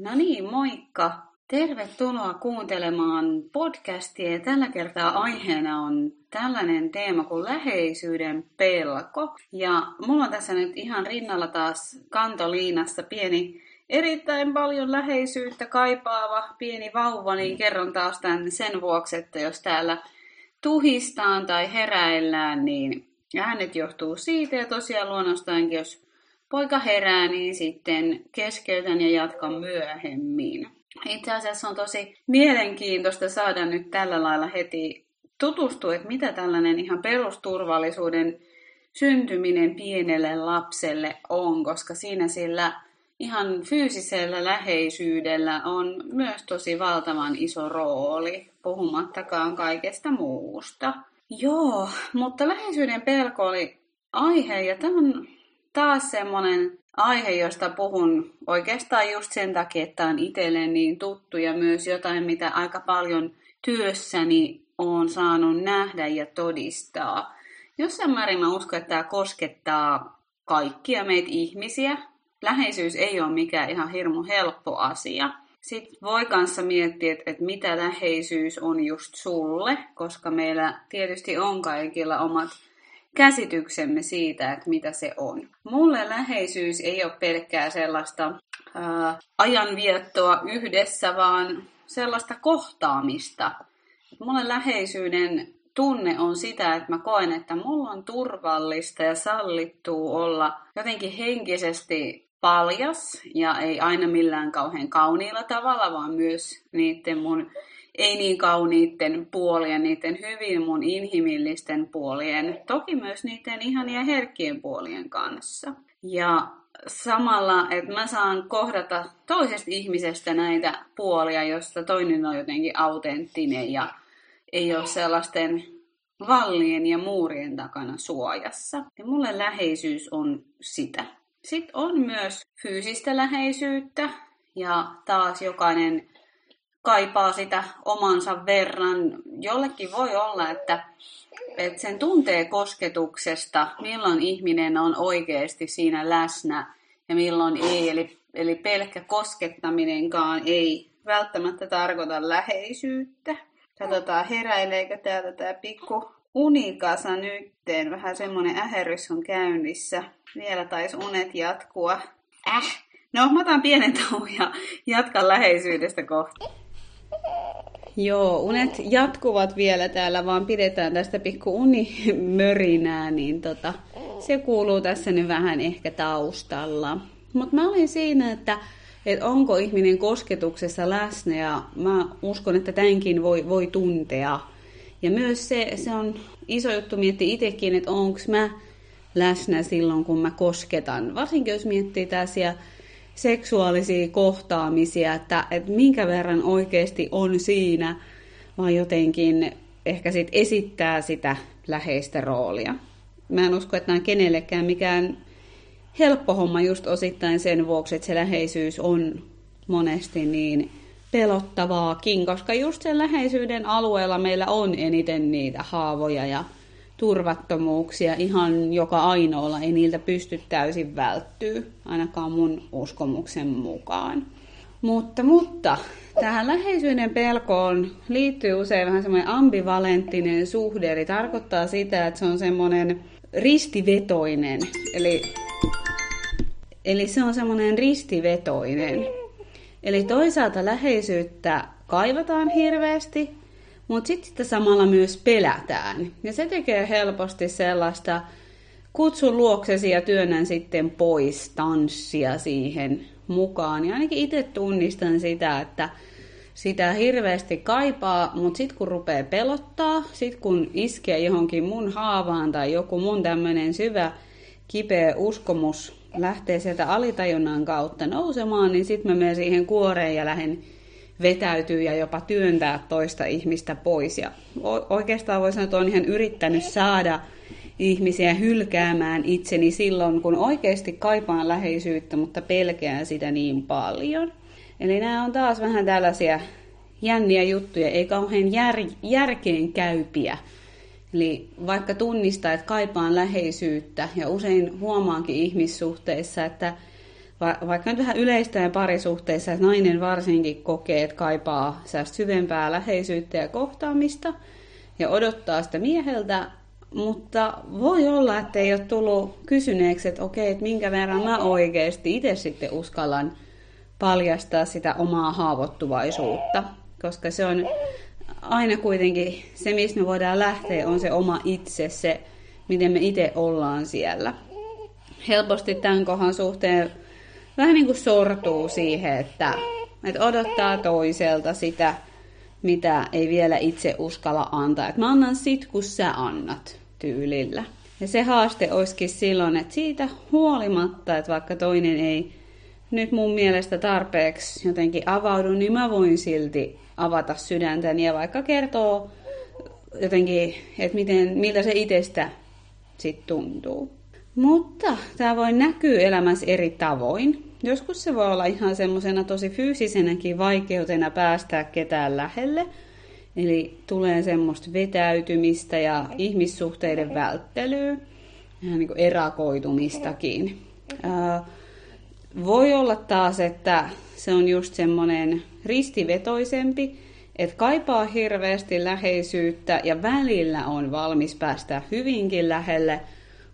No niin, moikka! Tervetuloa kuuntelemaan podcastia. Tällä kertaa aiheena on tällainen teema kuin läheisyyden pelko. Ja mulla on tässä nyt ihan rinnalla taas kantoliinassa pieni erittäin paljon läheisyyttä kaipaava pieni vauva, niin kerron taas tämän sen vuoksi, että jos täällä tuhistaan tai heräillään, niin äänet johtuu siitä ja tosiaan luonnostaankin, jos poika herää, niin sitten keskeytän ja jatkan myöhemmin. Itse asiassa on tosi mielenkiintoista saada nyt tällä lailla heti tutustua, että mitä tällainen ihan perusturvallisuuden syntyminen pienelle lapselle on, koska siinä sillä ihan fyysisellä läheisyydellä on myös tosi valtavan iso rooli, puhumattakaan kaikesta muusta. Joo, mutta läheisyyden pelko oli aihe ja tämä on taas semmoinen aihe, josta puhun oikeastaan just sen takia, että on itselle niin tuttu ja myös jotain, mitä aika paljon työssäni on saanut nähdä ja todistaa. Jossain määrin mä uskon, että tämä koskettaa kaikkia meitä ihmisiä. Läheisyys ei ole mikään ihan hirmu helppo asia. Sitten voi kanssa miettiä, että, mitä läheisyys on just sulle, koska meillä tietysti on kaikilla omat käsityksemme siitä, että mitä se on. Mulle läheisyys ei ole pelkkää sellaista ää, ajanviettoa yhdessä, vaan sellaista kohtaamista. Mulle läheisyyden tunne on sitä, että mä koen, että mulla on turvallista ja sallittuu olla jotenkin henkisesti paljas ja ei aina millään kauhean kauniilla tavalla, vaan myös niiden mun ei niin kauniitten puolien, niiden hyvin mun inhimillisten puolien, toki myös niiden ihania herkkien puolien kanssa. Ja samalla, että mä saan kohdata toisesta ihmisestä näitä puolia, josta toinen on jotenkin autenttinen ja ei ole sellaisten vallien ja muurien takana suojassa. Ja mulle läheisyys on sitä. Sitten on myös fyysistä läheisyyttä ja taas jokainen kaipaa sitä omansa verran. Jollekin voi olla, että, että sen tuntee kosketuksesta, milloin ihminen on oikeasti siinä läsnä ja milloin ei. Eli, eli pelkkä koskettaminenkaan ei välttämättä tarkoita läheisyyttä. Katsotaan, heräileekö täältä tämä pikku unikasa nytteen. Vähän semmonen äherrys on käynnissä. Vielä taisi unet jatkua. Äh! No, mä otan pienen tauon ja jatkan läheisyydestä kohta. Joo, unet jatkuvat vielä täällä, vaan pidetään tästä pikku unimörinää, niin tota, se kuuluu tässä nyt vähän ehkä taustalla. Mutta mä olin siinä, että, että onko ihminen kosketuksessa läsnä ja mä uskon, että tämänkin voi, voi tuntea. Ja myös se, se on iso juttu miettiä itsekin, että onko mä läsnä silloin, kun mä kosketan. Varsinkin jos miettii tässä seksuaalisia kohtaamisia, että, että minkä verran oikeasti on siinä, vaan jotenkin ehkä sit esittää sitä läheistä roolia. Mä en usko, että nämä on kenellekään mikään helppo homma just osittain sen vuoksi, että se läheisyys on monesti niin pelottavaakin, koska just sen läheisyyden alueella meillä on eniten niitä haavoja ja turvattomuuksia ihan joka ainoalla. Ei niiltä pysty täysin välttyä, ainakaan mun uskomuksen mukaan. Mutta, mutta tähän läheisyyden pelkoon liittyy usein vähän semmoinen ambivalenttinen suhde, eli tarkoittaa sitä, että se on semmoinen ristivetoinen. Eli, eli se on semmoinen ristivetoinen. Eli toisaalta läheisyyttä kaivataan hirveästi, mutta sitten sitä samalla myös pelätään. Ja se tekee helposti sellaista, kutsun luoksesi ja työnnän sitten pois tanssia siihen mukaan. Ja ainakin itse tunnistan sitä, että sitä hirveästi kaipaa, mutta sitten kun rupeaa pelottaa, sitten kun iskee johonkin mun haavaan tai joku mun tämmöinen syvä kipeä uskomus lähtee sieltä alitajunnan kautta nousemaan, niin sitten mä menen siihen kuoreen ja lähden vetäytyy ja jopa työntää toista ihmistä pois. Ja oikeastaan voi sanoa, että olen ihan yrittänyt saada ihmisiä hylkäämään itseni silloin, kun oikeasti kaipaan läheisyyttä, mutta pelkään sitä niin paljon. Eli nämä on taas vähän tällaisia jänniä juttuja, ei kauhean jär, järkeen käypiä. Eli vaikka tunnistaa, että kaipaan läheisyyttä ja usein huomaankin ihmissuhteissa, että va- vaikka nyt vähän yleistään parisuhteissa, että nainen varsinkin kokee, että kaipaa syvempää läheisyyttä ja kohtaamista ja odottaa sitä mieheltä, mutta voi olla, että ei ole tullut kysyneeksi, että okei, että minkä verran mä oikeasti itse sitten uskallan paljastaa sitä omaa haavoittuvaisuutta, koska se on aina kuitenkin se, mistä me voidaan lähteä, on se oma itse, se, miten me itse ollaan siellä. Helposti tämän kohan suhteen vähän niin kuin sortuu siihen, että, että odottaa toiselta sitä, mitä ei vielä itse uskalla antaa. Että mä annan sit, kun sä annat tyylillä. Ja se haaste olisikin silloin, että siitä huolimatta, että vaikka toinen ei nyt mun mielestä tarpeeksi jotenkin avaudu, niin mä voin silti avata sydäntäni ja vaikka kertoo jotenkin, että miten, miltä se itsestä sitten tuntuu. Mutta tämä voi näkyä elämässä eri tavoin. Joskus se voi olla ihan semmoisena tosi fyysisenäkin vaikeutena päästää ketään lähelle. Eli tulee semmoista vetäytymistä ja ihmissuhteiden välttelyä, ihan niin kuin erakoitumistakin. Ää, voi olla taas, että se on just semmoinen ristivetoisempi, että kaipaa hirveästi läheisyyttä ja välillä on valmis päästä hyvinkin lähelle,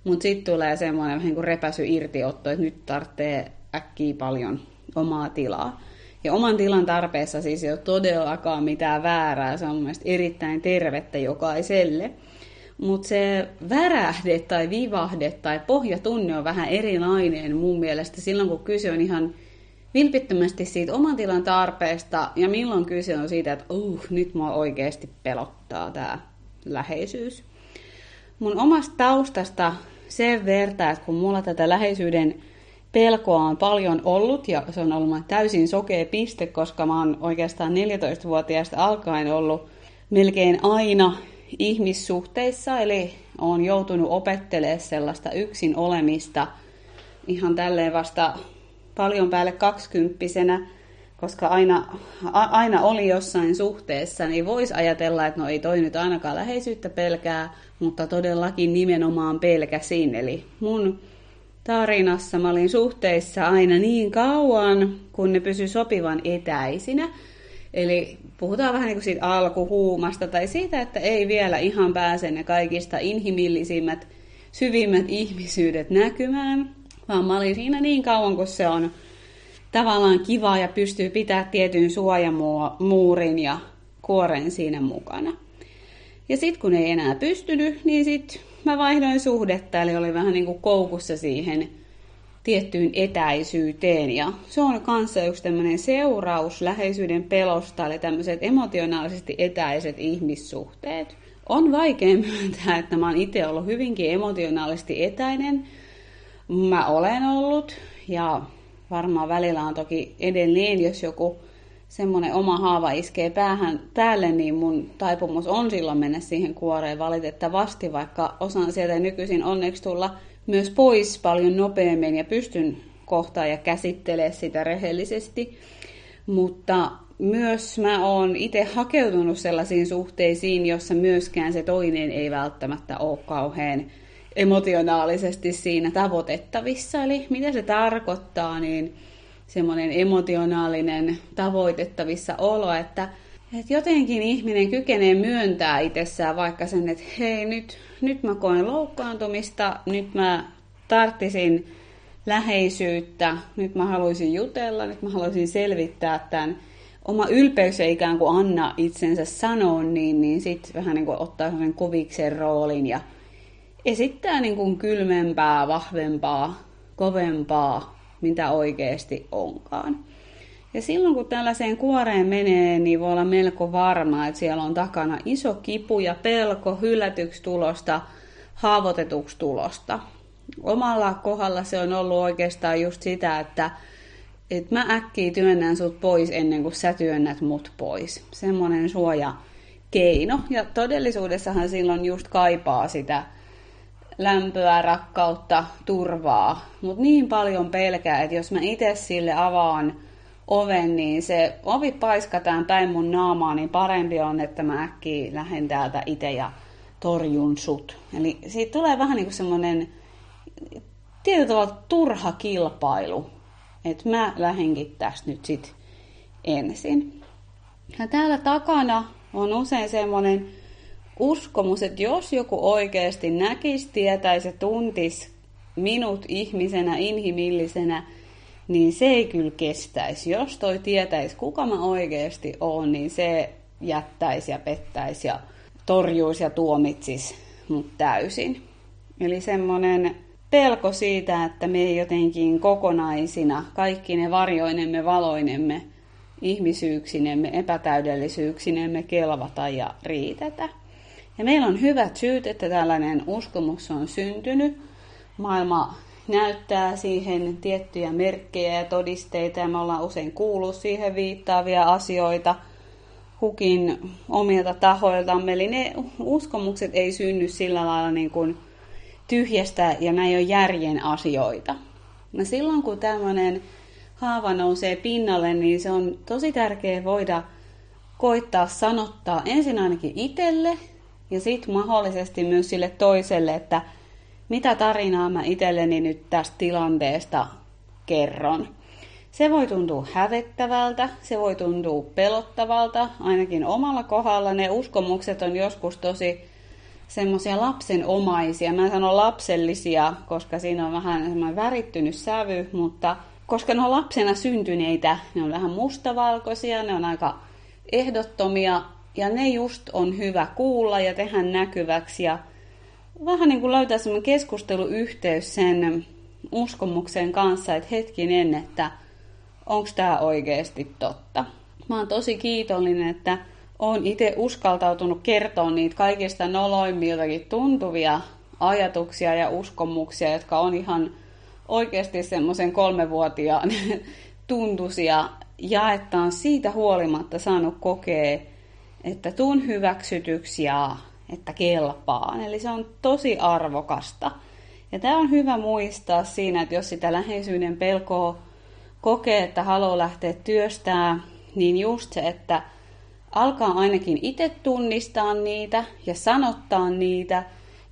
mutta sitten tulee semmoinen niin kuin repäsy irtiotto, että nyt tarvitsee äkkiä paljon omaa tilaa. Ja oman tilan tarpeessa siis ei ole todellakaan mitään väärää, se on mun erittäin tervettä jokaiselle. Mutta se värähde tai vivahde tai pohjatunne on vähän erilainen mun mielestä silloin, kun kyse on ihan vilpittömästi siitä oman tilan tarpeesta ja milloin kyse on siitä, että uh, nyt mua oikeasti pelottaa tämä läheisyys. Mun omasta taustasta sen verta, että kun mulla tätä läheisyyden pelkoa on paljon ollut ja se on ollut täysin sokea piste, koska mä oon oikeastaan 14-vuotiaasta alkaen ollut melkein aina ihmissuhteissa, eli on joutunut opettelemaan sellaista yksin olemista ihan tälleen vasta paljon päälle kaksikymppisenä, koska aina, a, aina oli jossain suhteessa, niin voisi ajatella, että no ei toi nyt ainakaan läheisyyttä pelkää, mutta todellakin nimenomaan pelkäsin. Eli mun tarinassa mä olin suhteissa aina niin kauan, kun ne pysy sopivan etäisinä. Eli puhutaan vähän niin kuin siitä alkuhuumasta tai siitä, että ei vielä ihan pääse ne kaikista inhimillisimmät, syvimmät ihmisyydet näkymään, vaan mä olin siinä niin kauan, kun se on tavallaan kiva ja pystyy pitää tietyn suojamuurin ja kuoren siinä mukana. Ja sitten kun ei enää pystynyt, niin sitten mä vaihdoin suhdetta, eli oli vähän niin kuin koukussa siihen tiettyyn etäisyyteen. Ja se on kanssa yksi tämmöinen seuraus läheisyyden pelosta, eli tämmöiset emotionaalisesti etäiset ihmissuhteet. On vaikea myöntää, että mä oon itse ollut hyvinkin emotionaalisesti etäinen. Mä olen ollut, ja varmaan välillä on toki edelleen, jos joku semmoinen oma haava iskee päähän, päälle, niin mun taipumus on silloin mennä siihen kuoreen valitettavasti, vaikka osaan sieltä nykyisin onneksi tulla myös pois paljon nopeammin ja pystyn kohtaan ja käsittelemään sitä rehellisesti. Mutta myös mä oon itse hakeutunut sellaisiin suhteisiin, jossa myöskään se toinen ei välttämättä ole kauhean emotionaalisesti siinä tavoitettavissa. Eli mitä se tarkoittaa, niin semmoinen emotionaalinen tavoitettavissa olo, että, että jotenkin ihminen kykenee myöntää itsessään vaikka sen, että hei nyt, nyt mä koen loukkaantumista, nyt mä tarttisin läheisyyttä, nyt mä haluaisin jutella, nyt mä haluaisin selvittää tämän. Oma ylpeys ei ikään kuin anna itsensä sanoa, niin, niin sitten vähän niin kuin ottaa sellaisen koviksen roolin ja esittää niin kuin kylmempää, vahvempaa, kovempaa mitä oikeasti onkaan. Ja silloin kun tällaiseen kuoreen menee, niin voi olla melko varma, että siellä on takana iso kipu ja pelko hylätyksi tulosta, haavoitetuksi tulosta. Omalla kohdalla se on ollut oikeastaan just sitä, että, että mä äkkiä työnnän sut pois ennen kuin sä työnnät mut pois. Semmoinen suoja keino. Ja todellisuudessahan silloin just kaipaa sitä lämpöä, rakkautta, turvaa. Mutta niin paljon pelkää, että jos mä itse sille avaan oven, niin se ovi paiskataan päin mun naamaa, niin parempi on, että mä äkkiä lähden täältä itse ja torjun sut. Eli siitä tulee vähän niin kuin semmoinen tietyllä tavalla turha kilpailu. että mä lähenkin tästä nyt sit ensin. Ja täällä takana on usein semmoinen uskomus, että jos joku oikeasti näkisi, tietäisi ja tuntisi minut ihmisenä, inhimillisenä, niin se ei kyllä kestäisi. Jos toi tietäisi, kuka mä oikeasti oon, niin se jättäisi ja pettäisi ja torjuisi ja tuomitsisi mut täysin. Eli semmoinen pelko siitä, että me ei jotenkin kokonaisina, kaikki ne varjoinemme, valoinemme, ihmisyyksinemme, epätäydellisyyksinemme kelvata ja riitetä. Ja meillä on hyvät syyt, että tällainen uskomus on syntynyt. Maailma näyttää siihen tiettyjä merkkejä ja todisteita ja me ollaan usein kuullut siihen viittaavia asioita hukin omilta tahoiltamme. Eli ne uskomukset ei synny sillä lailla niin kuin tyhjästä ja näin on järjen asioita. No silloin kun tämmöinen haava nousee pinnalle, niin se on tosi tärkeää voida koittaa sanottaa ensin ainakin itselle ja sitten mahdollisesti myös sille toiselle, että mitä tarinaa mä itselleni nyt tästä tilanteesta kerron. Se voi tuntua hävettävältä, se voi tuntua pelottavalta, ainakin omalla kohdalla ne uskomukset on joskus tosi semmoisia lapsenomaisia. Mä sanon lapsellisia, koska siinä on vähän semmoinen värittynyt sävy, mutta koska ne on lapsena syntyneitä, ne on vähän mustavalkoisia, ne on aika ehdottomia ja ne just on hyvä kuulla ja tehdä näkyväksi ja vähän niin kuin löytää semmoinen keskusteluyhteys sen uskomuksen kanssa, että hetkinen, että onko tämä oikeasti totta. Mä oon tosi kiitollinen, että oon itse uskaltautunut kertoa niitä kaikista noloimmiltakin tuntuvia ajatuksia ja uskomuksia, jotka on ihan oikeasti semmoisen kolmevuotiaan tuntuisia ja että on siitä huolimatta saanut kokea, että tuun hyväksytyksi ja että kelpaan. Eli se on tosi arvokasta. Ja tämä on hyvä muistaa siinä, että jos sitä läheisyyden pelkoa kokee, että haluaa lähteä työstää, niin just se, että alkaa ainakin itse tunnistaa niitä ja sanottaa niitä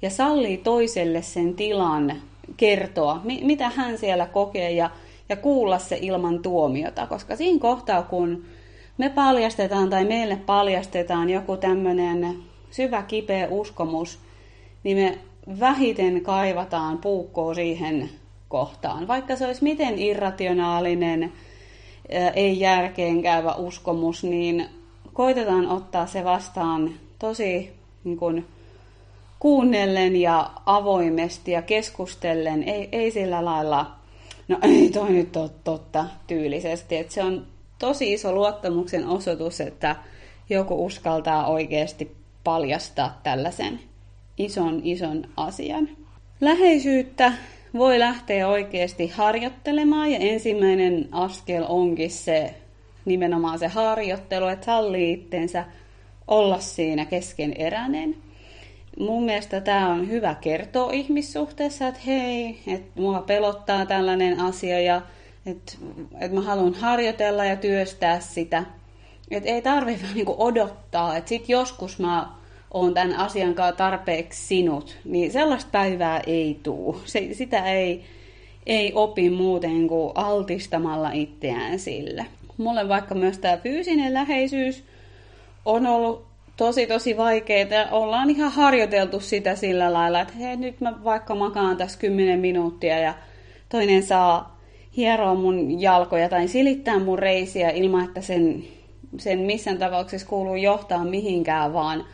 ja sallii toiselle sen tilan kertoa, mitä hän siellä kokee ja, ja kuulla se ilman tuomiota. Koska siinä kohtaa, kun me paljastetaan tai meille paljastetaan joku tämmöinen syvä kipeä uskomus, niin me vähiten kaivataan puukkoa siihen kohtaan. Vaikka se olisi miten irrationaalinen, ei järkeen käyvä uskomus, niin koitetaan ottaa se vastaan tosi niin kuin, kuunnellen ja avoimesti ja keskustellen, ei, ei sillä lailla, no ei toi nyt ole totta tyylisesti. että se on tosi iso luottamuksen osoitus, että joku uskaltaa oikeasti paljastaa tällaisen ison, ison asian. Läheisyyttä voi lähteä oikeasti harjoittelemaan ja ensimmäinen askel onkin se nimenomaan se harjoittelu, että sallii itsensä olla siinä keskeneräinen. Mun mielestä tämä on hyvä kertoa ihmissuhteessa, että hei, että mua pelottaa tällainen asia ja että, että mä haluan harjoitella ja työstää sitä. Että ei tarvitse niinku odottaa, että sit joskus mä oon tämän asian kanssa tarpeeksi sinut, niin sellaista päivää ei tuu. Se, sitä ei, ei opi muuten kuin altistamalla itseään sille. Mulle vaikka myös tämä fyysinen läheisyys on ollut tosi tosi vaikeaa. Ollaan ihan harjoiteltu sitä sillä lailla, että hei nyt mä vaikka makaan tässä 10 minuuttia ja toinen saa hieroa mun jalkoja tai silittää mun reisiä ilman, että sen, sen missään tapauksessa kuuluu johtaa mihinkään, vaan,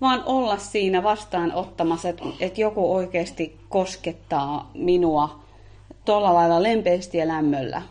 vaan olla siinä vastaanottamassa, että, että joku oikeasti koskettaa minua tuolla lailla lempeästi ja lämmöllä.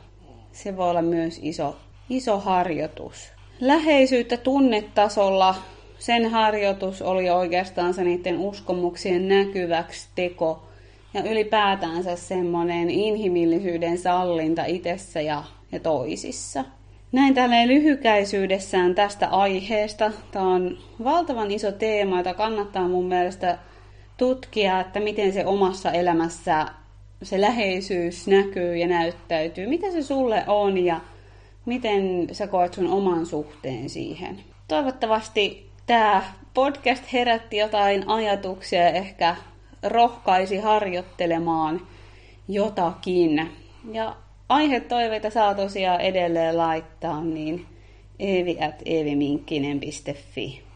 Se voi olla myös iso, iso harjoitus. Läheisyyttä tunnetasolla sen harjoitus oli oikeastaan se niiden uskomuksien näkyväksi teko ja ylipäätänsä semmoinen inhimillisyyden sallinta itsessä ja, ja toisissa. Näin tälleen lyhykäisyydessään tästä aiheesta. Tämä on valtavan iso teema, jota kannattaa mun mielestä tutkia, että miten se omassa elämässä se läheisyys näkyy ja näyttäytyy. Mitä se sulle on ja miten sä koet sun oman suhteen siihen. Toivottavasti tämä podcast herätti jotain ajatuksia ja ehkä rohkaisi harjoittelemaan jotakin. Ja aihetoiveita saa tosiaan edelleen laittaa, niin eeviminkkinen.fi.